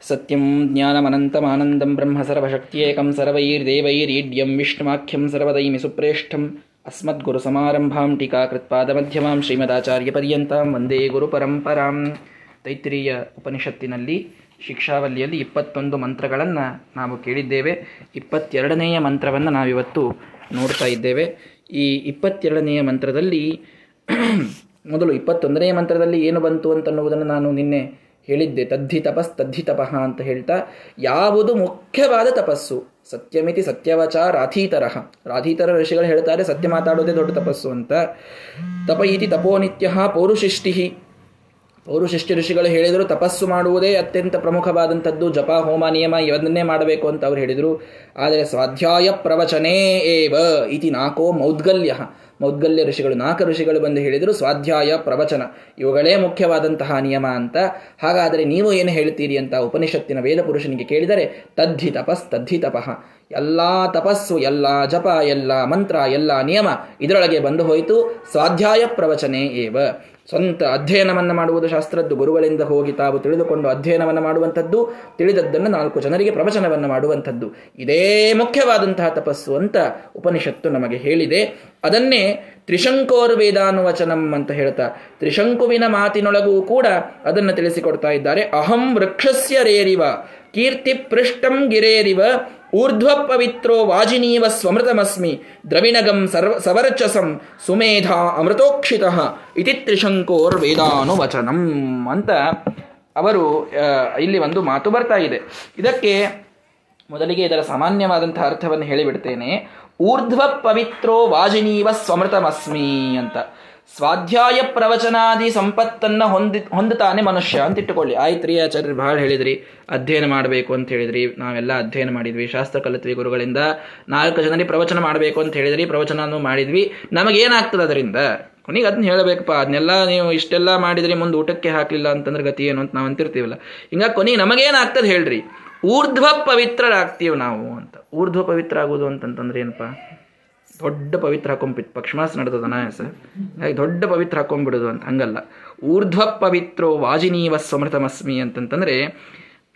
ಸತ್ಯಂ ಜ್ಞಾನಮನಂತಮಾನಂದಂ ಬ್ರಹ್ಮ ಸರ್ವಶಕ್ತಿಯೇಕಂ ಸರ್ವೈರ್ದೇವೈರೀಡ್ಯಂ ವಿಷ್ಣುಮಾಖ್ಯಂ ಸರ್ವದೈಮಿ ಸುಪ್ರೇಷ್ಠಂ ಅಸ್ಮದ್ಗುರು ಸಮಾರಂಭಾಂ ಟೀಕಾಕೃತ್ಪಾದಮಧ್ಯಮಾಂ ಶ್ರೀಮದಾಚಾರ್ಯಪರ್ಯಂತಾಂ ವಂದೇ ಗುರು ಪರಂಪರಾಂ ತೈತ್ರಿಯ ಉಪನಿಷತ್ತಿನಲ್ಲಿ ಶಿಕ್ಷಾವಲಿಯಲ್ಲಿ ಇಪ್ಪತ್ತೊಂದು ಮಂತ್ರಗಳನ್ನು ನಾವು ಕೇಳಿದ್ದೇವೆ. ಇಪ್ಪತ್ತೆರಡನೆಯ ಮಂತ್ರವನ್ನು ನಾವಿವತ್ತು ನೋಡ್ತಾ ಇದ್ದೇವೆ. ಈ ಇಪ್ಪತ್ತೆರಡನೆಯ ಮಂತ್ರದಲ್ಲಿ ಮೊದಲು ಇಪ್ಪತ್ತೊಂದನೆಯ ಮಂತ್ರದಲ್ಲಿ ಏನು ಬಂತು ಅಂತನ್ನುವುದನ್ನು ನಾನು ನಿನ್ನೆ ಹೇಳಿದ್ದೆ, ತದ್ಧಿ ತಪಸ್, ತದ್ಧಿ ತಪಃ ಅಂತ ಹೇಳ್ತಾ, ಯಾವುದು ಮುಖ್ಯವಾದ ತಪಸ್ಸು? ಸತ್ಯಮಿತಿ ಸತ್ಯವಚ ರಾಧೀತರಹ. ರಾಧೀತರ ಋಷಿಗಳು ಹೇಳ್ತಾರೆ, ಸತ್ಯ ಮಾತಾಡೋದೇ ದೊಡ್ಡ ತಪಸ್ಸು ಅಂತ. ತಪ ಇತಿ ತಪೋನಿತ್ಯ ಪೌರುಷಿಷ್ಟಿ ಪೌರುಷಿಷ್ಟಿ ಋಷಿಗಳು ಹೇಳಿದರು, ತಪಸ್ಸು ಮಾಡುವುದೇ ಅತ್ಯಂತ ಪ್ರಮುಖವಾದಂಥದ್ದು, ಜಪ, ಹೋಮ, ನಿಯಮ ಇವನ್ನೇ ಮಾಡಬೇಕು ಅಂತ ಅವರು ಹೇಳಿದರು. ಆದರೆ ಸ್ವಾಧ್ಯಾಯ ಪ್ರವಚನೇ ಏವ ಇತಿ ನಾಕೋ ಮೌದ್ಗಲ್ಯ. ಮೌದ್ಗಲ್ಯ ಋಷಿಗಳು, ನಾಲ್ಕು ಋಷಿಗಳು ಬಂದು ಹೇಳಿದರು, ಸ್ವಾಧ್ಯಾಯ ಪ್ರವಚನ. ಇವುಗಳೇ ಮುಖ್ಯವಾದಂತಹ ನಿಯಮ ಅಂತ. ಹಾಗಾದರೆ ನೀವು ಏನು ಹೇಳ್ತೀರಿ ಅಂತ ಉಪನಿಷತ್ತಿನ ವೇದ ಪುರುಷನಿಗೆ ಕೇಳಿದರೆ, ತದ್ಧಿ ತಪಸ್, ತದ್ಧಿ ತಪಃ. ಎಲ್ಲ ತಪಸ್ಸು, ಎಲ್ಲ ಜಪ, ಎಲ್ಲ ಮಂತ್ರ, ಎಲ್ಲ ನಿಯಮ ಇದರೊಳಗೆ ಬಂದು ಹೋಯಿತು, ಸ್ವಾಧ್ಯಾಯ ಪ್ರವಚನೆ ಏವ. ಸ್ವಂತ ಅಧ್ಯಯನವನ್ನು ಮಾಡುವುದು ಶಾಸ್ತ್ರದ್ದು ಗುರುಗಳಿಂದ ಹೋಗಿ ತಾವು ತಿಳಿದುಕೊಂಡು ಅಧ್ಯಯನವನ್ನು ಮಾಡುವಂಥದ್ದು, ತಿಳಿದದ್ದನ್ನು ನಾಲ್ಕು ಜನರಿಗೆ ಪ್ರವಚನವನ್ನು ಮಾಡುವಂಥದ್ದು. ಇದೇ ಮುಖ್ಯವಾದಂತಹ ತಪಸ್ಸು ಅಂತ ಉಪನಿಷತ್ತು ನಮಗೆ ಹೇಳಿದೆ. ಅದನ್ನೇ ತ್ರಿಶಂಕೋರ್ ವೇದಾನುವಚನಂ ಅಂತ ಹೇಳ್ತಾ, ತ್ರಿಶಂಕುವಿನ ಮಾತಿನೊಳಗೂ ಕೂಡ ಅದನ್ನು ತಿಳಿಸಿಕೊಡ್ತಾ ಇದ್ದಾರೆ. ಅಹಂ ವೃಕ್ಷಸ್ಯ ರೇರಿವ ಕೀರ್ತಿ ಪೃಷ್ಟಂ ಗಿರೇರಿವ ಊರ್ಧ್ವ ಪವಿತ್ರೋ ವಾಜಿನೀವ ಸ್ವಮೃತಮಸ್ಮಿ, ದ್ರವಿಣಗಂ ಸರ್ವ ಸವರ್ಚಸಂ ಸುಮೇಧ ಅಮೃತೋಕ್ಷಿತ ಇತಿ ತ್ರಿಶಂಕೋರ್ ವೇದಾನುವಚನಂ ಅಂತ ಅವರು ಇಲ್ಲಿ ಒಂದು ಮಾತು ಬರ್ತಾ ಇದೆ. ಇದಕ್ಕೆ ಮೊದಲಿಗೆ ಇದರ ಸಾಮಾನ್ಯವಾದಂತಹ ಅರ್ಥವನ್ನು ಹೇಳಿಬಿಡ್ತೇನೆ. ಊರ್ಧ್ವ ಪವಿತ್ರೋ ವಾಜಿನೀವ ಸ್ವಮೃತಮಸ್ಮಿ ಅಂತ. ಸ್ವಾಧ್ಯಾಯ ಪ್ರವಚನಾದಿ ಸಂಪತ್ತನ್ನು ಹೊಂದಿ, ಹೊಂದುತ್ತಾನೆ ಮನುಷ್ಯ ಅಂತ ಇಟ್ಟುಕೊಳ್ಳಿ. ಆಯ್ತು ರೀ ಆಚಾರ್ಯರು ಬಹಳ ಹೇಳಿದ್ರಿ. ಅಧ್ಯಯನ ಮಾಡಬೇಕು ಅಂತ ಹೇಳಿದ್ರಿ. ನಾವೆಲ್ಲ ಅಧ್ಯಯನ ಮಾಡಿದ್ವಿ. ಶಾಸ್ತ್ರ ಕಲಿತ್ವಿ ಗುರುಗಳಿಂದ. ನಾಲ್ಕು ಜನರಿಗೆ ಪ್ರವಚನ ಮಾಡಬೇಕು ಅಂತ ಹೇಳಿದ್ರಿ. ಪ್ರವಚನ ಮಾಡಿದ್ವಿ. ನಮಗೇನಾಗ್ತದೆ ಅದರಿಂದ? ಕೊನೆಗೆ ಅದನ್ನ ಹೇಳಬೇಕಪ್ಪ. ಅದನ್ನೆಲ್ಲ ನೀವು ಇಷ್ಟೆಲ್ಲ ಮಾಡಿದ್ರಿ ಮುಂದೆ ಊಟಕ್ಕೆ ಹಾಕಲಿಲ್ಲ ಅಂತಂದ್ರೆ ಗತಿ ಏನು ಅಂತ ನಾವು ಅಂತಿರ್ತೀವಲ್ಲ. ಹಿಂಗಾಗಿ ಕೊನೆಗೆ ನಮಗೇನಾಗ್ತದೆ ಹೇಳ್ರಿ. ಊರ್ಧ್ವ ಪವಿತ್ರರಾಗ್ತೀವಿ ನಾವು ಅಂತ. ಊರ್ಧ್ವ ಪವಿತ್ರ ಆಗೋದು ಅಂತಂತಂದ್ರೆ ಏನಪ್ಪ? ದೊಡ್ಡ ಪವಿತ್ರ ಹಾಕೊಂಡ್ಬಿಟ್ಟು ಪಕ್ಷಮಾಸ ನಡೆದದ ಸರ್ ಹಾಗೆ ದೊಡ್ಡ ಪವಿತ್ರ ಹಾಕೊಂಡ್ಬಿಡೋದು ಅಂತ. ಹಂಗಲ್ಲ. ಊರ್ಧ್ವ ಪವಿತ್ರೋ ವಾಜಿನೀವ ಸಮೃತಮಸ್ಮಿ ಅಂತಂತಂದ್ರೆ,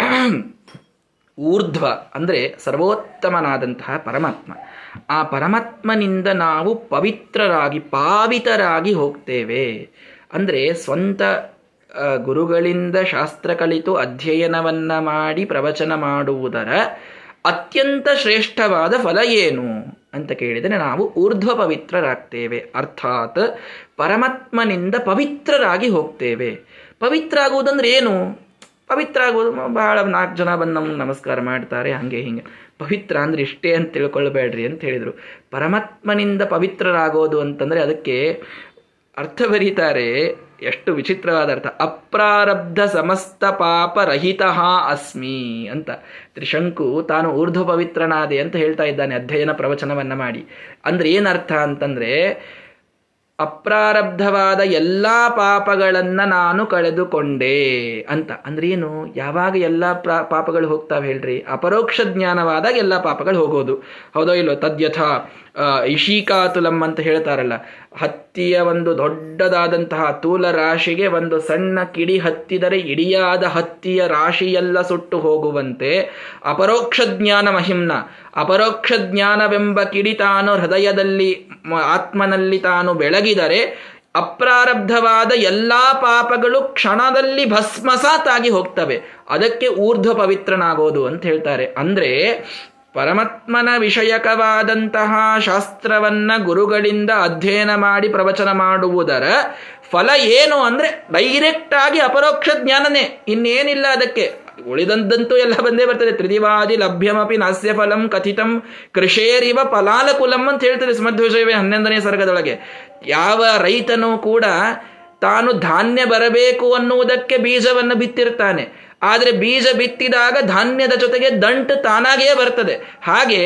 ಊರ್ಧ್ವ ಅಂದರೆ ಸರ್ವೋತ್ತಮನಾದಂತಹ ಪರಮಾತ್ಮ. ಆ ಪರಮಾತ್ಮನಿಂದ ನಾವು ಪವಿತ್ರರಾಗಿ, ಪಾವಿತರಾಗಿ ಹೋಗ್ತೇವೆ. ಅಂದರೆ ಸ್ವಂತ ಗುರುಗಳಿಂದ ಶಾಸ್ತ್ರ ಕಲಿತು ಅಧ್ಯಯನವನ್ನ ಮಾಡಿ ಪ್ರವಚನ ಮಾಡುವುದರ ಅತ್ಯಂತ ಶ್ರೇಷ್ಠವಾದ ಫಲ ಏನು? ಅಂತ ಕೇಳಿದರೆ ನಾವು ಊರ್ಧ್ವ ಪವಿತ್ರರಾಗ್ತೇವೆ ಅರ್ಥಾತ್ ಪರಮಾತ್ಮನಿಂದ ಪವಿತ್ರರಾಗಿ ಹೋಗ್ತೇವೆ. ಪವಿತ್ರ ಆಗುವುದಂದ್ರೆ ಏನು? ಪವಿತ್ರ ಆಗುವುದು ಬಹಳ ನಾಲ್ಕು ಜನ ಬಂದು ನಮ್ಗೆ ನಮಸ್ಕಾರ ಮಾಡ್ತಾರೆ, ಹಾಗೆ ಹಿಂಗೆ. ಪವಿತ್ರ ಅಂದ್ರೆ ಇಷ್ಟೇ ಅಂತ ತಿಳ್ಕೊಳ್ಬೇಡ್ರಿ ಅಂತ ಹೇಳಿದರು. ಪರಮಾತ್ಮನಿಂದ ಪವಿತ್ರರಾಗೋದು ಅಂತಂದರೆ ಅದಕ್ಕೆ ಅರ್ಥ ಬರೀತಾರೆ ಎಷ್ಟು ವಿಚಿತ್ರವಾದ ಅರ್ಥ. ಅಪ್ರಾರಬ್ಧ ಸಮಸ್ತ ಪಾಪ ರಹಿತ ಅಸ್ಮಿ ಅಂತ. ತ್ರಿಶಂಕು ತಾನು ಊರ್ಧ್ವ ಪವಿತ್ರನಾದೆ ಅಂತ ಹೇಳ್ತಾ ಇದ್ದಾನೆ ಅಧ್ಯಯನ ಪ್ರವಚನವನ್ನು ಮಾಡಿ. ಅಂದ್ರೆ ಏನರ್ಥ ಅಂತಂದ್ರೆ, ಅಪ್ರಾರಬ್ಧವಾದ ಎಲ್ಲ ಪಾಪಗಳನ್ನ ನಾನು ಕಳೆದುಕೊಂಡೆ ಅಂತ. ಅಂದ್ರೆ ಏನು? ಯಾವಾಗ ಎಲ್ಲ ಪಾಪಗಳು ಹೋಗ್ತಾವೆ ಹೇಳ್ರಿ? ಅಪರೋಕ್ಷ ಜ್ಞಾನವಾದಾಗ ಎಲ್ಲ ಪಾಪಗಳು ಹೋಗೋದು. ಹೌದೋ ಇಲ್ಲೋ? ತದ್ಯಥ. ಇಶೀಕಾತುಲಂ ಅಂತ ಹೇಳ್ತಾರಲ್ಲ, ಹತ್ತಿಯ ಒಂದು ದೊಡ್ಡದಾದಂತಹ ತೂಲ ರಾಶಿಗೆ ಒಂದು ಸಣ್ಣ ಕಿಡಿ ಹತ್ತಿದರೆ ಇಡಿಯಾದ ಹತ್ತಿಯ ರಾಶಿಯೆಲ್ಲ ಸುಟ್ಟು ಹೋಗುವಂತೆ, ಅಪರೋಕ್ಷ ಜ್ಞಾನ ಮಹಿಮ್ನ, ಅಪರೋಕ್ಷ ಜ್ಞಾನವೆಂಬ ಕಿಡಿ ತಾನು ಹೃದಯದಲ್ಲಿ ಆತ್ಮನಲ್ಲಿ ತಾನು ಬೆಳಗಿದರೆ, ಅಪ್ರಾರಬ್ಧವಾದ ಎಲ್ಲಾ ಪಾಪಗಳು ಕ್ಷಣದಲ್ಲಿ ಭಸ್ಮಸಾತಾಗಿ ಹೋಗ್ತವೆ, ಅದಕ್ಕೆ ಊರ್ಧ್ವ ಪವಿತ್ರನಾಗೋದು ಅಂತ ಹೇಳ್ತಾರೆ. ಅಂದ್ರೆ ಪರಮಾತ್ಮನ ವಿಷಯಕವಾದಂತಹ ಶಾಸ್ತ್ರವನ್ನ ಗುರುಗಳಿಂದ ಅಧ್ಯಯನ ಮಾಡಿ ಪ್ರವಚನ ಮಾಡುವುದರ ಫಲ ಏನು ಅಂದ್ರೆ ಡೈರೆಕ್ಟ್ ಆಗಿ ಅಪರೋಕ್ಷ ಜ್ಞಾನನೇ. ಇನ್ನೇನಿಲ್ಲ ಅದಕ್ಕೆ. ಉಳಿದಂತೂ ಎಲ್ಲ ಬಂದೇ ಬರ್ತದೆ. ತ್ರಿದಿವಾದಿ ಲಭ್ಯಮಪಿ ನಾಸ್ಯ ಫಲಂ ಕಥಿತಂ ಕೃಷೇರಿವ ಫಲಾಲಕುಲಂ ಅಂತ ಹೇಳ್ತದೆ ಸ್ಮಧ್ವಿಷಯವೇ ಹನ್ನೊಂದನೇ ಸರ್ಗದೊಳಗೆ. ಯಾವ ರೈತನೂ ಕೂಡ ತಾನು ಧಾನ್ಯ ಬರಬೇಕು ಅನ್ನುವುದಕ್ಕೆ ಬೀಜವನ್ನು ಬಿತ್ತಿರ್ತಾನೆ. ಆದರೆ ಬೀಜ ಬಿತ್ತಿದಾಗ ಧಾನ್ಯದ ಜೊತೆಗೆ ದಂಟು ತಾನಾಗೇ ಬರ್ತದೆ. ಹಾಗೆ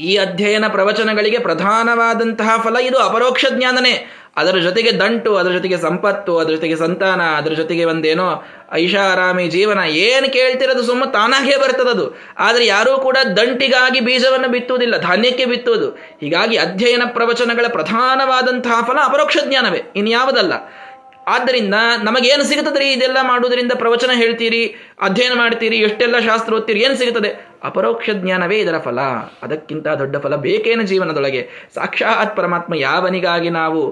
ಈ ಅಧ್ಯಯನ ಪ್ರವಚನಗಳಿಗೆ ಪ್ರಧಾನವಾದಂತಹ ಫಲ ಇದು ಅಪರೋಕ್ಷ ಜ್ಞಾನನೇ. ಅದರ ಜೊತೆಗೆ ದಂಟು, ಅದರ ಜೊತೆಗೆ ಸಂಪತ್ತು, ಅದರ ಜೊತೆಗೆ ಸಂತಾನ, ಅದರ ಜೊತೆಗೆ ಒಂದೇನೋ ಐಷಾರಾಮಿ ಜೀವನ. ಏನು ಕೇಳ್ತಿರೋದು ಸುಮ್ಮ ತಾನಾಗೇ ಬರ್ತದದು. ಆದರೆ ಯಾರೂ ಕೂಡ ದಂಟಿಗಾಗಿ ಬೀಜವನ್ನು ಬಿತ್ತುವುದಿಲ್ಲ, ಧಾನ್ಯಕ್ಕೆ ಬಿತ್ತುವುದು. ಹೀಗಾಗಿ ಅಧ್ಯಯನ ಪ್ರವಚನಗಳ ಪ್ರಧಾನವಾದಂತಹ ಫಲ ಅಪರೋಕ್ಷ ಜ್ಞಾನವೇ. ಇನ್ಯಾವುದಲ್ಲ. ಆದ್ದರಿಂದ ನಮಗೇನು ಸಿಗುತ್ತದೆ ರೀ ಇದೆಲ್ಲ ಮಾಡುವುದರಿಂದ ಪ್ರವಚನ ಹೇಳ್ತೀರಿ, ಅಧ್ಯಯನ ಮಾಡ್ತೀರಿ, ಎಷ್ಟೆಲ್ಲ ಶಾಸ್ತ್ರ ಓದ್ತೀರಿ, ಏನು ಸಿಗುತ್ತದೆ? ಅಪರೋಕ್ಷ ಜ್ಞಾನವೇ ಇದರ ಫಲ. ಅದಕ್ಕಿಂತ ದೊಡ್ಡ ಫಲ ಬೇಕೇನು ಜೀವನದೊಳಗೆ? ಸಾಕ್ಷಾತ್ ಪರಮಾತ್ಮ ಯಾವನಿಗಾಗಿ ನಾವು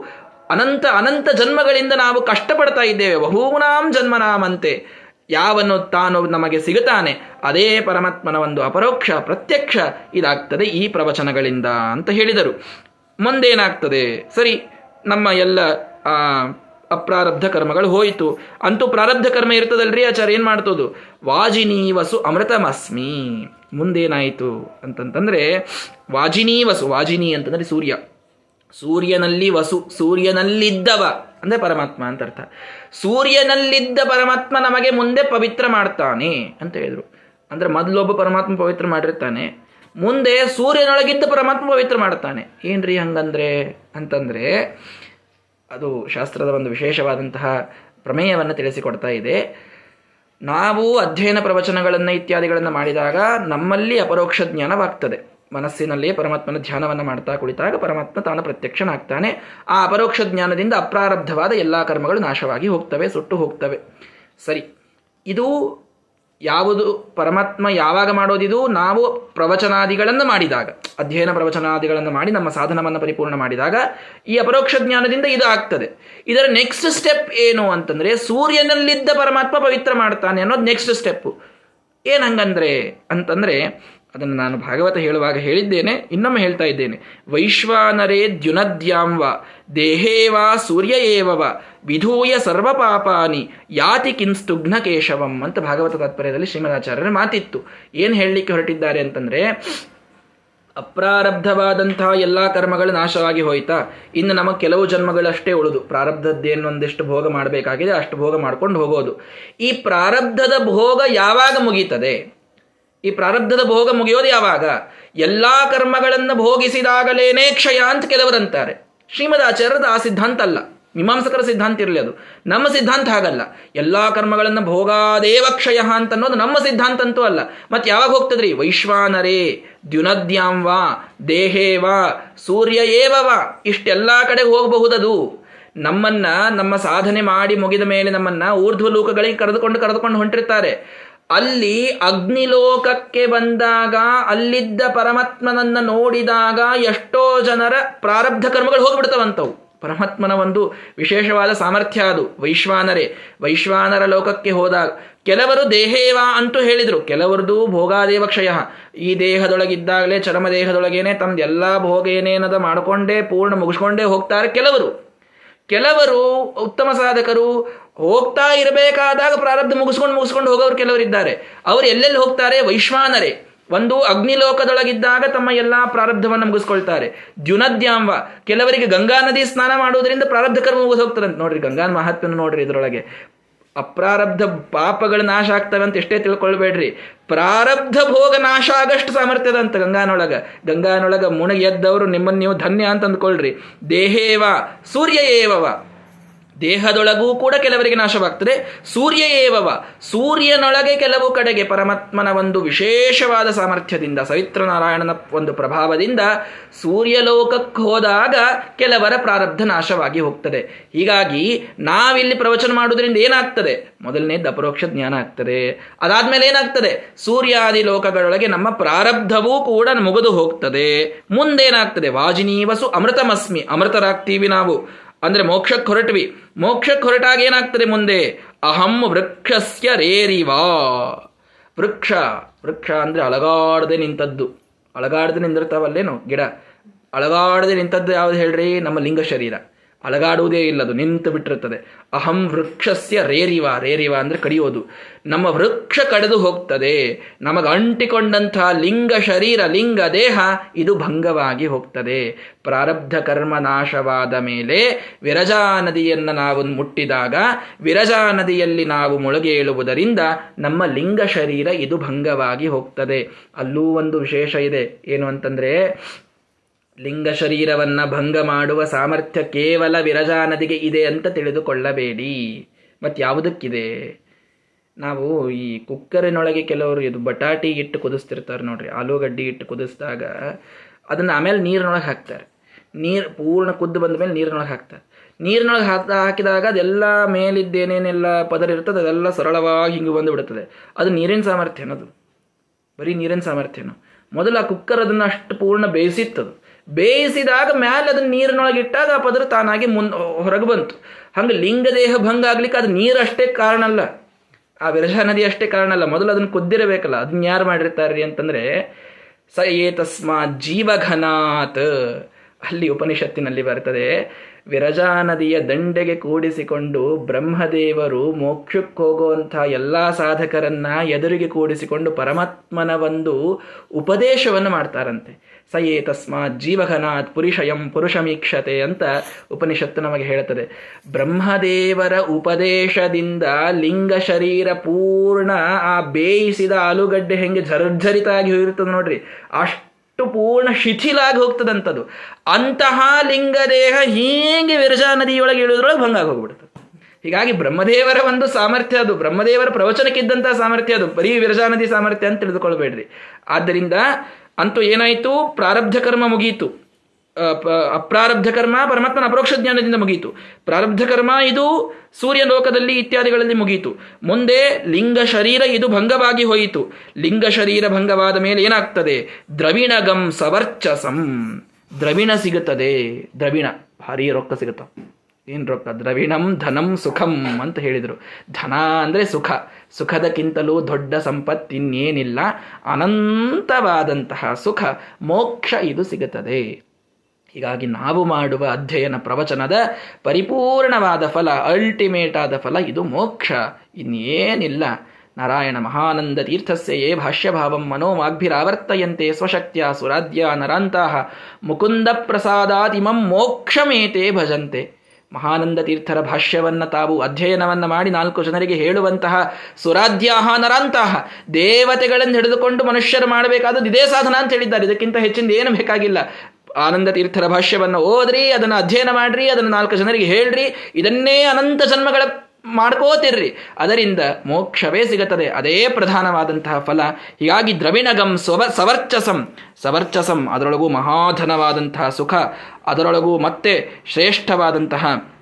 ಅನಂತ ಅನಂತ ಜನ್ಮಗಳಿಂದ ನಾವು ಕಷ್ಟಪಡ್ತಾ ಇದ್ದೇವೆ. ಬಹೂನಾಂ ಜನ್ಮನಾಮಂತೆ. ಯಾವನ್ನು ತಾನು ನಮಗೆ ಸಿಗುತ್ತಾನೆ, ಅದೇ ಪರಮಾತ್ಮನ ಒಂದು ಅಪರೋಕ್ಷ, ಪ್ರತ್ಯಕ್ಷ ಇದಾಗ್ತದೆ ಈ ಪ್ರವಚನಗಳಿಂದ ಅಂತ ಹೇಳಿದರು. ಮುಂದೇನಾಗ್ತದೆ? ಸರಿ, ನಮ್ಮ ಎಲ್ಲ ಅಪ್ರಾರಬ್ಧ ಕರ್ಮಗಳು ಹೋಯಿತು. ಅಂತೂ ಪ್ರಾರಬ್ಧ ಕರ್ಮ ಇರ್ತದಲ್ರಿ ಆಚಾರ್ಯ, ಏನು ಮಾಡ್ತೋದು? ವಾಜಿನಿ ವಸು ಅಮೃತಮಸ್ಮಿ. ಮುಂದೇನಾಯಿತು ಅಂತಂತಂದ್ರೆ, ವಾಜಿನಿ ವಸು, ವಾಜಿನಿ ಅಂತಂದ್ರೆ ಸೂರ್ಯ. ಸೂರ್ಯನಲ್ಲಿ ವಸು, ಸೂರ್ಯನಲ್ಲಿದ್ದವ. ಅಂದ್ರೆ ಪರಮಾತ್ಮ ಅಂತ ಅರ್ಥ. ಸೂರ್ಯನಲ್ಲಿದ್ದ ಪರಮಾತ್ಮ ನಮಗೆ ಮುಂದೆ ಪವಿತ್ರ ಮಾಡ್ತಾನೆ ಅಂತ ಹೇಳಿದ್ರು. ಅಂದ್ರೆ ಮೊದಲೊಬ್ಬ ಪರಮಾತ್ಮ ಪವಿತ್ರ ಮಾಡಿರ್ತಾನೆ. ಮುಂದೆ ಸೂರ್ಯನೊಳಗಿದ್ದ ಪರಮಾತ್ಮ ಪವಿತ್ರ ಮಾಡ್ತಾನೆ. ಏನ್ರಿ ಹಂಗಂದ್ರೆ? ಅಂತಂದ್ರೆ ಅದು ಶಾಸ್ತ್ರದ ಒಂದು ವಿಶೇಷವಾದಂತಹ ಪ್ರಮೇಯವನ್ನು ತಿಳಿಸಿಕೊಡ್ತಾ ಇದೆ. ನಾವು ಅಧ್ಯಯನ ಪ್ರವಚನಗಳನ್ನು ಇತ್ಯಾದಿಗಳನ್ನು ಮಾಡಿದಾಗ ನಮ್ಮಲ್ಲಿ ಅಪರೋಕ್ಷ ಜ್ಞಾನವಾಗ್ತದೆ. ಮನಸ್ಸಿನಲ್ಲಿಯೇ ಪರಮಾತ್ಮನ ಧ್ಯಾನವನ್ನು ಮಾಡ್ತಾ ಕುಳಿತಾಗ ಪರಮಾತ್ಮ ತಾನು ಪ್ರತ್ಯಕ್ಷನಾಗ್ತಾನೆ. ಆ ಅಪರೋಕ್ಷ ಜ್ಞಾನದಿಂದ ಅಪ್ರಾರಬ್ಧವಾದ ಎಲ್ಲ ಕರ್ಮಗಳು ನಾಶವಾಗಿ ಹೋಗ್ತವೆ, ಸುಟ್ಟು ಹೋಗ್ತವೆ. ಸರಿ, ಇದು ಯಾವುದು ಪರಮಾತ್ಮ ಯಾವಾಗ ಮಾಡೋದಿದು? ನಾವು ಪ್ರವಚನಾದಿಗಳನ್ನು ಮಾಡಿದಾಗ. ಅಧ್ಯಯನ ಪ್ರವಚನಾದಿಗಳನ್ನು ಮಾಡಿ, ನಮ್ಮ ಸಾಧನವನ್ನು ಪರಿಪೂರ್ಣ ಮಾಡಿದಾಗ ಈ ಅಪರೋಕ್ಷ ಜ್ಞಾನದಿಂದ ಇದು ಆಗ್ತದೆ. ಇದರ ನೆಕ್ಸ್ಟ್ ಸ್ಟೆಪ್ ಏನು ಅಂತಂದ್ರೆ ಸೂರ್ಯನಲ್ಲಿದ್ದ ಪರಮಾತ್ಮ ಪವಿತ್ರ ಮಾಡ್ತಾನೆ ಅನ್ನೋದು ನೆಕ್ಸ್ಟ್ ಸ್ಟೆಪ್ ಏನು ಹಂಗಂದ್ರೆ ಅಂತಂದ್ರೆ, ಅದನ್ನು ನಾನು ಭಾಗವತ ಹೇಳುವಾಗ ಹೇಳಿದ್ದೇನೆ, ಇನ್ನೊಮ್ಮೆ ಹೇಳ್ತಾ ಇದ್ದೇನೆ. ವೈಶ್ವಾನರೇ ದ್ಯುನದ್ಯಾಂವ ದೇಹೇವಾ ಸೂರ್ಯ ಏವವ. ವಿಧೂಯ ಸರ್ವ ಪಾಪಾನಿ ಯಾತಿ ಕಿನ್ಸ್ತುಘ್ನ ಕೇಶವಂ ಅಂತ ಭಾಗವತ ತಾತ್ಪರ್ಯದಲ್ಲಿ ಶ್ರೀಮದಾಚಾರ್ಯರ ಮಾತಿತ್ತು. ಏನು ಹೇಳಲಿಕ್ಕೆ ಹೊರಟಿದ್ದಾರೆ ಅಂತಂದ್ರೆ, ಅಪ್ರಾರಬ್ಧವಾದಂತಹ ಎಲ್ಲ ಕರ್ಮಗಳು ನಾಶವಾಗಿ ಹೋಯ್ತಾ, ಇನ್ನು ನಮಗೆ ಕೆಲವು ಜನ್ಮಗಳಷ್ಟೇ ಉಳಿದು ಪ್ರಾರಬ್ಧದ್ದೇನೊಂದಿಷ್ಟು ಭೋಗ ಮಾಡಬೇಕಾಗಿದೆ, ಅಷ್ಟು ಭೋಗ ಮಾಡ್ಕೊಂಡು ಹೋಗೋದು. ಈ ಪ್ರಾರಬ್ಧದ ಭೋಗ ಯಾವಾಗ ಮುಗೀತದೆ? ಈ ಪ್ರಾರಬ್ಧದ ಭೋಗ ಮುಗಿಯೋದು ಯಾವಾಗ? ಎಲ್ಲ ಕರ್ಮಗಳನ್ನು ಭೋಗಿಸಿದಾಗಲೇನೇ ಕ್ಷಯ ಅಂತ ಕೆಲವರಂತಾರೆ ಶ್ರೀಮದಾಚಾರ್ಯದ ಆ ಸಿದ್ಧಾಂತ ಅಲ್ಲ ಮೀಮಾಂಸಕರ ಸಿದ್ಧಾಂತ ಇರಲಿ ಅದು. ನಮ್ಮ ಸಿದ್ಧಾಂತ ಹಾಗಲ್ಲ. ಎಲ್ಲಾ ಕರ್ಮಗಳನ್ನು ಭೋಗಾದೇವ ಕ್ಷಯ ಅಂತ ಅನ್ನೋದು ನಮ್ಮ ಸಿದ್ಧಾಂತ ಅಂತೂ ಅಲ್ಲ. ಮತ್ತೆ ಯಾವಾಗ ಹೋಗ್ತದ್ರಿ? ವೈಶ್ವಾನರೇ, ದ್ಯುನದ್ಯಾಂ ವಾ, ದೇಹೇ ವಾ, ಸೂರ್ಯ ಏವವ ಇಷ್ಟೆಲ್ಲಾ ಕಡೆ ಹೋಗಬಹುದದು. ನಮ್ಮನ್ನ, ನಮ್ಮ ಸಾಧನೆ ಮಾಡಿ ಮುಗಿದ ಮೇಲೆ ನಮ್ಮನ್ನ ಊರ್ಧ್ವ ಲೋಕಗಳಿಗೆ ಕರೆದುಕೊಂಡು ಕರೆದುಕೊಂಡು ಹೊಂಟಿರ್ತಾರೆ. ಅಲ್ಲಿ ಅಗ್ನಿಲೋಕಕ್ಕೆ ಬಂದಾಗ, ಅಲ್ಲಿದ್ದ ಪರಮಾತ್ಮನನ್ನ ನೋಡಿದಾಗ ಎಷ್ಟೋ ಜನರ ಪ್ರಾರಬ್ಧ ಕರ್ಮಗಳು ಹೋಗ್ಬಿಡ್ತವಂತವು. ಪರಮಾತ್ಮನ ಒಂದು ವಿಶೇಷವಾದ ಸಾಮರ್ಥ್ಯ ಅದು. ವೈಶ್ವಾನರೇ, ವೈಶ್ವಾನರ ಲೋಕಕ್ಕೆ ಹೋದಾಗ ಕೆಲವರು ದೇಹೇವ ಅಂತೂ ಹೇಳಿದರು. ಕೆಲವರದು ಭೋಗಾದೇವ ಕ್ಷಯ ಈ ದೇಹದೊಳಗಿದ್ದಾಗಲೇ ಚರಮ ದೇಹದೊಳಗೇನೆ ತಮ್ದು ಎಲ್ಲ ಭೋಗ ಏನೇನದ ಮಾಡಿಕೊಂಡೇ, ಪೂರ್ಣ ಮುಗಿಸ್ಕೊಂಡೇ ಹೋಗ್ತಾರೆ ಕೆಲವರು. ಕೆಲವರು ಉತ್ತಮ ಸಾಧಕರು, ಹೋಗ್ತಾ ಇರಬೇಕಾದಾಗ ಪ್ರಾರಬ್ಧ ಮುಗಿಸ್ಕೊಂಡು ಮುಗಿಸ್ಕೊಂಡು ಹೋಗೋರು ಕೆಲವರಿದ್ದಾರೆ. ಅವರು ಎಲ್ಲೆಲ್ಲಿ ಹೋಗ್ತಾರೆ? ವೈಶ್ವಾನರೇ. ಒಂದು ಅಗ್ನಿಲೋಕದೊಳಗಿದ್ದಾಗ ತಮ್ಮ ಎಲ್ಲಾ ಪ್ರಾರಬ್ಧವನ್ನು ಮುಗಿಸ್ಕೊಳ್ತಾರೆ. ದ್ಯುನದ್ಯಾಂವ ಕೆಲವರಿಗೆ ಗಂಗಾ ನದಿ ಸ್ನಾನ ಮಾಡುವುದರಿಂದ ಪ್ರಾರಬ್ಧ ಕರ್ಮ ಮುಗಿಸ್ ಹೋಗ್ತಾರಂತೆ ನೋಡ್ರಿ ಗಂಗಾ ಮಹಾತ್ಮನ ನೋಡ್ರಿ ಇದರೊಳಗೆ. ಅಪ್ರಾರಬ್ಧ ಪಾಪಗಳು ನಾಶ ಆಗ್ತವೆ ಅಂತ ಎಷ್ಟೇ ತಿಳ್ಕೊಳ್ಬೇಡ್ರಿ. ಪ್ರಾರಬ್ಧ ಭೋಗ ನಾಶ ಆಗಷ್ಟು ಸಾಮರ್ಥ್ಯದ ಅಂತ ಗಂಗಾನೊಳಗ. ಗಂಗಾನೊಳಗ ಮುಣಗಿ ಎದ್ದವರು ನಿಮ್ಮನ್ನು ನೀವು ಧನ್ಯ ಅಂತ ಅಂದ್ಕೊಳ್ರಿ. ದೇಹೇವ, ಸೂರ್ಯ ಏವವ. ದೇಹದೊಳಗೂ ಕೂಡ ಕೆಲವರಿಗೆ ನಾಶವಾಗ್ತದೆ. ಸೂರ್ಯ ಏವವ. ಸೂರ್ಯನೊಳಗೆ ಕೆಲವು ಕಡೆಗೆ ಪರಮಾತ್ಮನ ಒಂದು ವಿಶೇಷವಾದ ಸಾಮರ್ಥ್ಯದಿಂದ ಸವಿತ್ರ ನಾರಾಯಣನ ಒಂದು ಪ್ರಭಾವದಿಂದ ಸೂರ್ಯಲೋಕಕ್ಕೆ ಹೋದಾಗ ಕೆಲವರ ಪ್ರಾರಬ್ಧ ನಾಶವಾಗಿ ಹೋಗ್ತದೆ. ಹೀಗಾಗಿ ನಾವಿಲ್ಲಿ ಪ್ರವಚನ ಮಾಡುವುದರಿಂದ ಏನಾಗ್ತದೆ? ಮೊದಲನೇದ್ದು ಅಪರೋಕ್ಷ ಜ್ಞಾನ ಆಗ್ತದೆ. ಅದಾದ್ಮೇಲೆ ಏನಾಗ್ತದೆ? ಸೂರ್ಯಾದಿ ಲೋಕಗಳೊಳಗೆ ನಮ್ಮ ಪ್ರಾರಬ್ಧವೂ ಕೂಡ ಮುಗಿದು ಹೋಗ್ತದೆ. ಮುಂದೇನಾಗ್ತದೆ? ವಾಜಿನೀವಸು ಅಮೃತಮಸ್ಮಿ. ಅಮೃತರಾಗ್ತೀವಿ ನಾವು. ಅಂದ್ರೆ ಮೋಕ್ಷಕ್ಕೆ ಹೊರಟ್ವಿ. ಮೋಕ್ಷಕ್ಕೆ ಹೊರಟಾಗ ಏನಾಗ್ತದೆ ಮುಂದೆ? ಅಹಂ ವೃಕ್ಷಸ್ಯ ರೇರಿವಾ. ವೃಕ್ಷ ವೃಕ್ಷ ಅಂದ್ರೆ ಅಳಗಾಡದೆ ನಿಂತದ್ದು. ಅಳಗಾಡದೆ ನಿಂದಿರ್ತಾವಲ್ಲೇನು? ಗಿಡ. ಅಳಗಾಡದೆ ನಿಂತದ್ದು ಯಾವ್ದು ಹೇಳ್ರಿ? ನಮ್ಮ ಲಿಂಗ ಶರೀರ. ಅಲಗಾಡುವುದೇ ಇಲ್ಲದು ನಿಂತು ಬಿಟ್ಟಿರುತ್ತದೆ. ಅಹಂ ವೃಕ್ಷಸ್ಯ ರೇರಿವ ರೇರಿವ ಅಂದ್ರೆ ಕಡಿಯೋದು. ನಮ್ಮ ವೃಕ್ಷ ಕಡಿದು ಹೋಗ್ತದೆ, ನಮಗೆ ಅಂಟಿಕೊಂಡಂತಹ ಲಿಂಗ ಶರೀರ, ಲಿಂಗ ದೇಹ ಇದು ಭಂಗವಾಗಿ ಹೋಗ್ತದೆ. ಪ್ರಾರಬ್ಧ ಕರ್ಮ ನಾಶವಾದ ಮೇಲೆ ವಿರಜಾ ನದಿಯನ್ನು ನಾವು ಮುಟ್ಟಿದಾಗ, ವಿರಜಾ ನದಿಯಲ್ಲಿ ನಾವು ಮುಳುಗೇಳುವುದರಿಂದ ನಮ್ಮ ಲಿಂಗ ಶರೀರ ಇದು ಭಂಗವಾಗಿ ಹೋಗ್ತದೆ. ಅಲ್ಲೂ ಒಂದು ವಿಶೇಷ ಇದೆ. ಏನು ಅಂತಂದ್ರೆ ಲಿಂಗ ಶರೀರವನ್ನು ಭಂಗ ಮಾಡುವ ಸಾಮರ್ಥ್ಯ ಕೇವಲ ವಿರಜಾ ನದಿಗೆ ಇದೆ ಅಂತ ತಿಳಿದುಕೊಳ್ಳಬೇಡಿ. ಮತ್ತು ಯಾವುದಕ್ಕಿದೆ? ನಾವು ಈ ಕುಕ್ಕರಿನೊಳಗೆ ಕೆಲವರು ಇದು ಬಟಾಟಿ ಇಟ್ಟು ಕುದಿಸ್ತಿರ್ತಾರೆ ನೋಡ್ರಿ, ಆಲೂಗಡ್ಡಿ ಇಟ್ಟು ಕುದಿಸಿದಾಗ ಅದನ್ನು ಆಮೇಲೆ ನೀರಿನೊಳಗೆ ಹಾಕ್ತಾರೆ. ನೀರು ಪೂರ್ಣ ಕುದ್ದು ಬಂದ ಮೇಲೆ ನೀರಿನೊಳಗೆ ಹಾಕ್ತಾರೆ. ನೀರಿನೊಳಗೆ ಹಾಕ, ಹಾಕಿದಾಗ ಅದೆಲ್ಲ ಮೇಲಿದ್ದೇನೇನೆಲ್ಲ ಪದರ ಇರ್ತದೆ ಅದೆಲ್ಲ ಸರಳವಾಗಿ ಹಿಂಗೆ ಬಂದು ಬಿಡುತ್ತದೆ ಅದು ನೀರಿನ ಸಾಮರ್ಥ್ಯ ಅನ್ನೋದು. ಬರೀ ನೀರಿನ ಸಾಮರ್ಥ್ಯನು ಮೊದಲು ಆ ಕುಕ್ಕರ್ ಅದನ್ನು ಅಷ್ಟು ಪೂರ್ಣ ಬೇಯಿಸಿತ್ತದು. ಬೇಯಿಸಿದಾಗ ಮ್ಯಾಲೆ ಅದನ್ನ ನೀರಿನೊಳಗೆ ಇಟ್ಟಾಗ ಆ ಪದರ ತಾನಾಗಿ ಮುನ್ ಹೊರಗೆ ಬಂತು. ಹಂಗೆ ಲಿಂಗದೇಹ ಭಂಗ ಆಗ್ಲಿಕ್ಕೆ ಅದು ನೀರಷ್ಟೇ ಕಾರಣ ಅಲ್ಲ. ಆ ವಿರಜಾ ನದಿ ಅಷ್ಟೇ ಕಾರಣ ಅಲ್ಲ. ಮೊದಲು ಅದನ್ನು ಕುದ್ದಿರಬೇಕಲ್ಲ. ಅದನ್ನ ಯಾರು ಮಾಡಿರ್ತಾರ್ರಿ ಅಂತಂದ್ರೆ ಸ ಏತಸ್ಮಾತ್ ತಸ್ಮಾತ್ ಜೀವಘನಾತ್. ಅಲ್ಲಿ ಉಪನಿಷತ್ತಿನಲ್ಲಿ ಬರ್ತದೆ ವಿರಜಾ ನದಿಯ ದಂಡೆಗೆ ಕೂಡಿಸಿಕೊಂಡು ಬ್ರಹ್ಮದೇವರು ಮೋಕ್ಷಕ್ಕೆ ಹೋಗುವಂತಹ ಎಲ್ಲಾ ಸಾಧಕರನ್ನ ಎದುರಿಗೆ ಕೂಡಿಸಿಕೊಂಡು ಪರಮಾತ್ಮನ ಒಂದು ಉಪದೇಶವನ್ನು ಮಾಡ್ತಾರಂತೆ. ಸ ಏ ತಸ್ಮಾತ್ ಜೀವಘನಾತ್ ಪುರುಷಯಂ ಪುರುಷಮೀಕ್ಷತೆ ಅಂತ ಉಪನಿಷತ್ತು ನಮಗೆ ಹೇಳುತ್ತದೆ ಬ್ರಹ್ಮದೇವರ ಉಪದೇಶದಿಂದ ಲಿಂಗ ಶರೀರ ಪೂರ್ಣ ಆ ಬೇಯಿಸಿದ ಆಲೂಗಡ್ಡೆ ಹೆಂಗೆ ಝರ್ಝರಿತಾಗಿ ಹೋಗಿರ್ತದೆ ನೋಡ್ರಿ. ಅಷ್ಟು ಪೂರ್ಣ ಶಿಥಿಲಾಗಿ ಹೋಗ್ತದಂಥದ್ದು ಅಂತಹ ಲಿಂಗದೇಹ ಹೀಗೆ ವಿರಜಾ ನದಿಯೊಳಗೆ ಇಳಿದ್ರೊಳಗೆ ಭಂಗ ಹೋಗ್ಬಿಡ್ತದೆ ಹೀಗಾಗಿ ಬ್ರಹ್ಮದೇವರ ಒಂದು ಸಾಮರ್ಥ್ಯ ಅದು. ಬ್ರಹ್ಮದೇವರ ಪ್ರವಚನಕ್ಕಿದ್ದಂತಹ ಸಾಮರ್ಥ್ಯ ಅದು. ಬರೀ ವಿರಜಾ ನದಿ ಸಾಮರ್ಥ್ಯ ಅಂತ ತಿಳಿದುಕೊಳ್ಬೇಡ್ರಿ. ಆದ್ದರಿಂದ ಅಂತೂ ಏನಾಯಿತು? ಪ್ರಾರಬ್ಧ ಕರ್ಮ ಮುಗಿಯಿತು ಅಪ್ರಾರಬ್ಧ ಕರ್ಮ ಪರಮಾತ್ಮನ ಅಪರೋಕ್ಷ ಜ್ಞಾನದಿಂದ ಮುಗಿಯಿತು. ಪ್ರಾರಬ್ಧ ಕರ್ಮ ಇದು ಸೂರ್ಯ ಲೋಕದಲ್ಲಿ ಇತ್ಯಾದಿಗಳಲ್ಲಿ ಮುಗಿಯಿತು. ಮುಂದೆ ಲಿಂಗ ಶರೀರ ಇದು ಭಂಗವಾಗಿ ಹೋಯಿತು. ಲಿಂಗ ಶರೀರ ಭಂಗವಾದ ಮೇಲೆ ಏನಾಗ್ತದೆ? ದ್ರವಿಣಗಂ ಸವರ್ಚಸಂ. ದ್ರವಿಣ ಸಿಗುತ್ತದೆ. ದ್ರವಿಣ. ಭಾರಿ ರೊಕ್ಕ ಸಿಗುತ್ತ? ಏನ್ ರೊಕ್ಕ? ದ್ರವಿಣಂ ಧನಂ ಸುಖಂ ಅಂತ ಹೇಳಿದರು. ಧನ ಅಂದ್ರೆ ಸುಖ. ಸುಖದಕ್ಕಿಂತಲೂ ದೊಡ್ಡ ಸಂಪತ್ತಿನ್ನೇನಿಲ್ಲ ಅನಂತವಾದಂತಹ ಸುಖ. ಮೋಕ್ಷ ಇದು ಸಿಗುತ್ತದೆ. ಹೀಗಾಗಿ ನಾವು ಮಾಡುವ ಅಧ್ಯಯನ ಪ್ರವಚನದ ಪರಿಪೂರ್ಣವಾದ ಫಲ ಅಲ್ಟಿಮೇಟ್ ಆದ ಫಲ ಇದು ಮೋಕ್ಷ. ಇನ್ನೇನಿಲ್ಲ. ನಾರಾಯಣ ಮಹಾನಂದ ತೀರ್ಥಸ್ಯ ಏ ಭಾಷ್ಯಭಾವಂ ಮನೋಮಾಗ್ಭಿರಾವರ್ತಯಂತೆ ಸ್ವಶಕ್ತಿಯ ಸುರಾಧ್ಯ ನರಾಂತಹ ಮುಕುಂದ ಪ್ರಸಾದಾತಿಮಂ ಮೋಕ್ಷಮೇತೆ ಭಜಂತೆ. ಮಹಾನಂದ ತೀರ್ಥರ ಭಾಷ್ಯವನ್ನ ತಾವು ಅಧ್ಯಯನವನ್ನ ಮಾಡಿ ನಾಲ್ಕು ಜನರಿಗೆ ಹೇಳುವಂತಹ ಸುರಾಧ್ಯಾಹ ನರಾಂತಹ ದೇವತೆಗಳನ್ನು ಹಿಡಿದುಕೊಂಡು ಮನುಷ್ಯರು ಮಾಡಬೇಕಾದ ಇದೇ ಸಾಧನ ಅಂತ ಹೇಳಿದ್ದಾರೆ. ಇದಕ್ಕಿಂತ ಹೆಚ್ಚಿಂದ ಏನು ಬೇಕಾಗಿಲ್ಲ. ಆನಂದ ತೀರ್ಥರ ಭಾಷ್ಯವನ್ನು ಓದ್ರಿ, ಅದನ್ನು ಅಧ್ಯಯನ ಮಾಡ್ರಿ, ಅದನ್ನು ನಾಲ್ಕು ಜನರಿಗೆ ಹೇಳ್ರಿ, ಇದನ್ನೇ ಅನಂತ ಜನ್ಮಗಳ ಮಾಡ್ಕೋತಿರ್ರಿ. ಅದರಿಂದ ಮೋಕ್ಷವೇ ಸಿಗುತ್ತದೆ. ಅದೇ ಪ್ರಧಾನವಾದಂತಹ ಫಲ. ಹೀಗಾಗಿ ದ್ರವಿಣಗಂ ಸ್ವ, ಸವರ್ಚಸಂ. ಸವರ್ಚಸಂ, ಅದರೊಳಗೂ ಮಹಾಧನವಾದಂತಹ ಸುಖ. ಅದರೊಳಗೂ ಮತ್ತೆ ಶ್ರೇಷ್ಠವಾದಂತಹ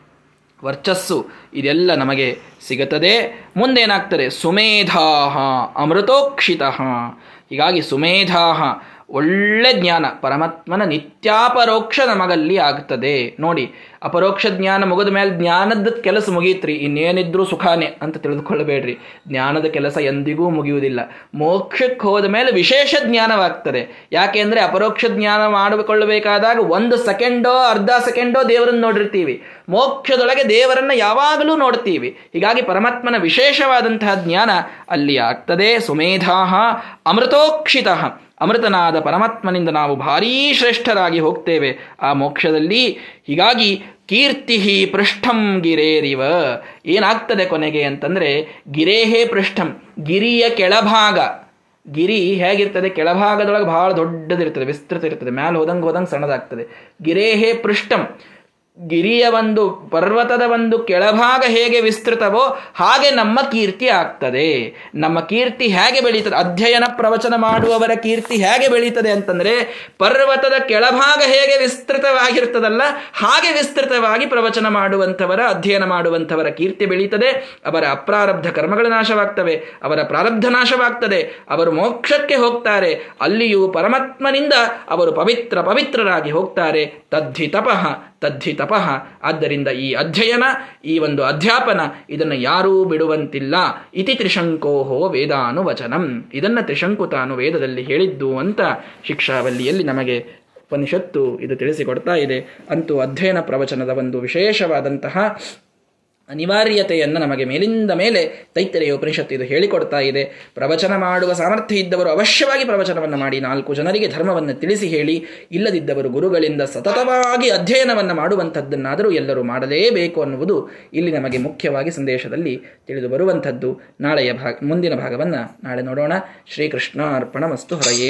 ವರ್ಚಸ್ಸು. ಇದೆಲ್ಲ ನಮಗೆ ಸಿಗುತ್ತದೆ. ಮುಂದೇನಾಗ್ತದೆ? ಸುಮೇಧಾಹ ಅಮೃತೋಕ್ಷಿತ. ಹೀಗಾಗಿ ಸುಮೇಧಾಹ ಒಳ್ಳೆ ಜ್ಞಾನ, ಪರಮಾತ್ಮನ ನಿತ್ಯಾಪರೋಕ್ಷ ನಮಗಲ್ಲಿ ಆಗ್ತದೆ. ನೋಡಿ, ಅಪರೋಕ್ಷ ಜ್ಞಾನ ಮುಗಿದ ಮೇಲೆ ಜ್ಞಾನದ ಕೆಲಸ ಮುಗೀತ್ರಿ, ಇನ್ನೇನಿದ್ರೂ ಸುಖಾನೆ ಅಂತ ತಿಳಿದುಕೊಳ್ಳಬೇಡ್ರಿ. ಜ್ಞಾನದ ಕೆಲಸ ಎಂದಿಗೂ ಮುಗಿಯುವುದಿಲ್ಲ. ಮೋಕ್ಷಕ್ಕೆ ಹೋದ ಮೇಲೆ ವಿಶೇಷ ಜ್ಞಾನವಾಗ್ತದೆ. ಯಾಕೆ ಅಂದ್ರೆ ಅಪರೋಕ್ಷ ಜ್ಞಾನ ಮಾಡಿಕೊಳ್ಳಬೇಕಾದಾಗ ಒಂದು ಸೆಕೆಂಡೋ, ಅರ್ಧ ಸೆಕೆಂಡೋ ದೇವರನ್ನು ನೋಡಿರ್ತೀವಿ. ಮೋಕ್ಷದೊಳಗೆ ದೇವರನ್ನ ಯಾವಾಗಲೂ ನೋಡ್ತೀವಿ. ಹೀಗಾಗಿ ಪರಮಾತ್ಮನ ವಿಶೇಷವಾದಂತಹ ಜ್ಞಾನ ಅಲ್ಲಿ ಆಗ್ತದೆ. ಸುಮೇಧಾಹ ಅಮೃತೋಕ್ಷಿತ. ಅಮೃತನಾದ ಪರಮಾತ್ಮನಿಂದ ನಾವು ಭಾರೀ ಶ್ರೇಷ್ಠರಾಗಿ ಹೋಗ್ತೇವೆ. ಆ ಮೋಕ್ಷದಲ್ಲಿ ಹೀಗಾಗಿ ಕೀರ್ತಿ ಪೃಷ್ಠಂ ಗಿರೇರಿವ. ಏನಾಗ್ತದೆ ಕೊನೆಗೆ ಅಂತಂದರೆ ಗಿರೇಹೇ ಪೃಷ್ಠಂ, ಗಿರಿಯ ಕೆಳಭಾಗ. ಗಿರಿ ಹೇಗಿರ್ತದೆ? ಕೆಳಭಾಗದೊಳಗೆ ಬಹಳ ದೊಡ್ಡದಿರ್ತದೆ, ವಿಸ್ತೃತ ಇರ್ತದೆ, ಮ್ಯಾಲೆ ಹೋದಂಗೆ ಹೋದಂಗೆ ಸಣ್ಣದಾಗ್ತದೆ. ಗಿರೇಹೇ ಪೃಷ್ಠಂ ಗಿರಿಯ ಒಂದು ಪರ್ವತದ ಒಂದು ಕೆಳಭಾಗ ಹೇಗೆ ವಿಸ್ತೃತವೋ ಹಾಗೆ ನಮ್ಮ ಕೀರ್ತಿ ಆಗ್ತದೆ. ನಮ್ಮ ಕೀರ್ತಿ ಹೇಗೆ ಬೆಳೀತದೆ? ಅಧ್ಯಯನ ಪ್ರವಚನ ಮಾಡುವವರ ಕೀರ್ತಿ ಹೇಗೆ ಬೆಳೀತದೆ ಅಂತಂದ್ರೆ, ಪರ್ವತದ ಕೆಳಭಾಗ ಹೇಗೆ ವಿಸ್ತೃತವಾಗಿರ್ತದಲ್ಲ, ಹಾಗೆ ವಿಸ್ತೃತವಾಗಿ ಪ್ರವಚನ ಮಾಡುವಂಥವರ, ಅಧ್ಯಯನ ಮಾಡುವಂಥವರ ಕೀರ್ತಿ ಬೆಳೀತದೆ. ಅವರ ಅಪ್ರಾರಬ್ಧ ಕರ್ಮಗಳು ನಾಶವಾಗ್ತವೆ, ಅವರ ಪ್ರಾರಬ್ಧ ನಾಶವಾಗ್ತದೆ, ಅವರು ಮೋಕ್ಷಕ್ಕೆ ಹೋಗ್ತಾರೆ, ಅಲ್ಲಿಯೂ ಪರಮಾತ್ಮನಿಂದ ಅವರು ಪವಿತ್ರ ಪವಿತ್ರರಾಗಿ ಹೋಗ್ತಾರೆ. ತದ್ಧಿ ತಪಃ ತದ್ಧಿ ತಪಃ ಆದ್ದರಿಂದ ಈ ಅಧ್ಯಯನ, ಈ ಒಂದು ಅಧ್ಯಾಪನ ಇದನ್ನು ಯಾರೂ ಬಿಡುವಂತಿಲ್ಲ. ಇತಿ ತ್ರಿಶಂಕೋಹೋ ವೇದಾನುವಚನಂ. ಇದನ್ನು ತ್ರಿಶಂಕು ತಾನು ವೇದದಲ್ಲಿ ಹೇಳಿದ್ದು ಅಂತ ಶಿಕ್ಷಾವಲ್ಲಿಯಲ್ಲಿ ನಮಗೆ ಉಪನಿಷತ್ತು ಇದು ತಿಳಿಸಿಕೊಡ್ತಾ ಇದೆ. ಅಂತೂ ಅಧ್ಯಯನ ಪ್ರವಚನದ ಒಂದು ವಿಶೇಷವಾದಂತಹ ಅನಿವಾರ್ಯತೆಯನ್ನು ನಮಗೆ ಮೇಲಿಂದ ಮೇಲೆ ತೈತರೆಯ ಉಪನಿಷತ್ತು ಇದು ಹೇಳಿಕೊಡ್ತಾ ಇದೆ. ಪ್ರವಚನ ಮಾಡುವ ಸಾಮರ್ಥ್ಯ ಇದ್ದವರು ಅವಶ್ಯವಾಗಿ ಪ್ರವಚನವನ್ನು ಮಾಡಿ ನಾಲ್ಕು ಜನರಿಗೆ ಧರ್ಮವನ್ನು ತಿಳಿಸಿ ಹೇಳಿ, ಇಲ್ಲದಿದ್ದವರು ಗುರುಗಳಿಂದ ಸತತವಾಗಿ ಅಧ್ಯಯನವನ್ನು ಮಾಡುವಂಥದ್ದನ್ನಾದರೂ ಎಲ್ಲರೂ ಮಾಡಲೇಬೇಕು ಅನ್ನುವುದು ಇಲ್ಲಿ ನಮಗೆ ಮುಖ್ಯವಾಗಿ ಸಂದೇಶದಲ್ಲಿ ತಿಳಿದು ಬರುವಂಥದ್ದು. ನಾಳೆಯ ಭಾಗ, ಮುಂದಿನ ಭಾಗವನ್ನು ನಾಳೆ ನೋಡೋಣ. ಶ್ರೀಕೃಷ್ಣ ಅರ್ಪಣ ಮಸ್ತು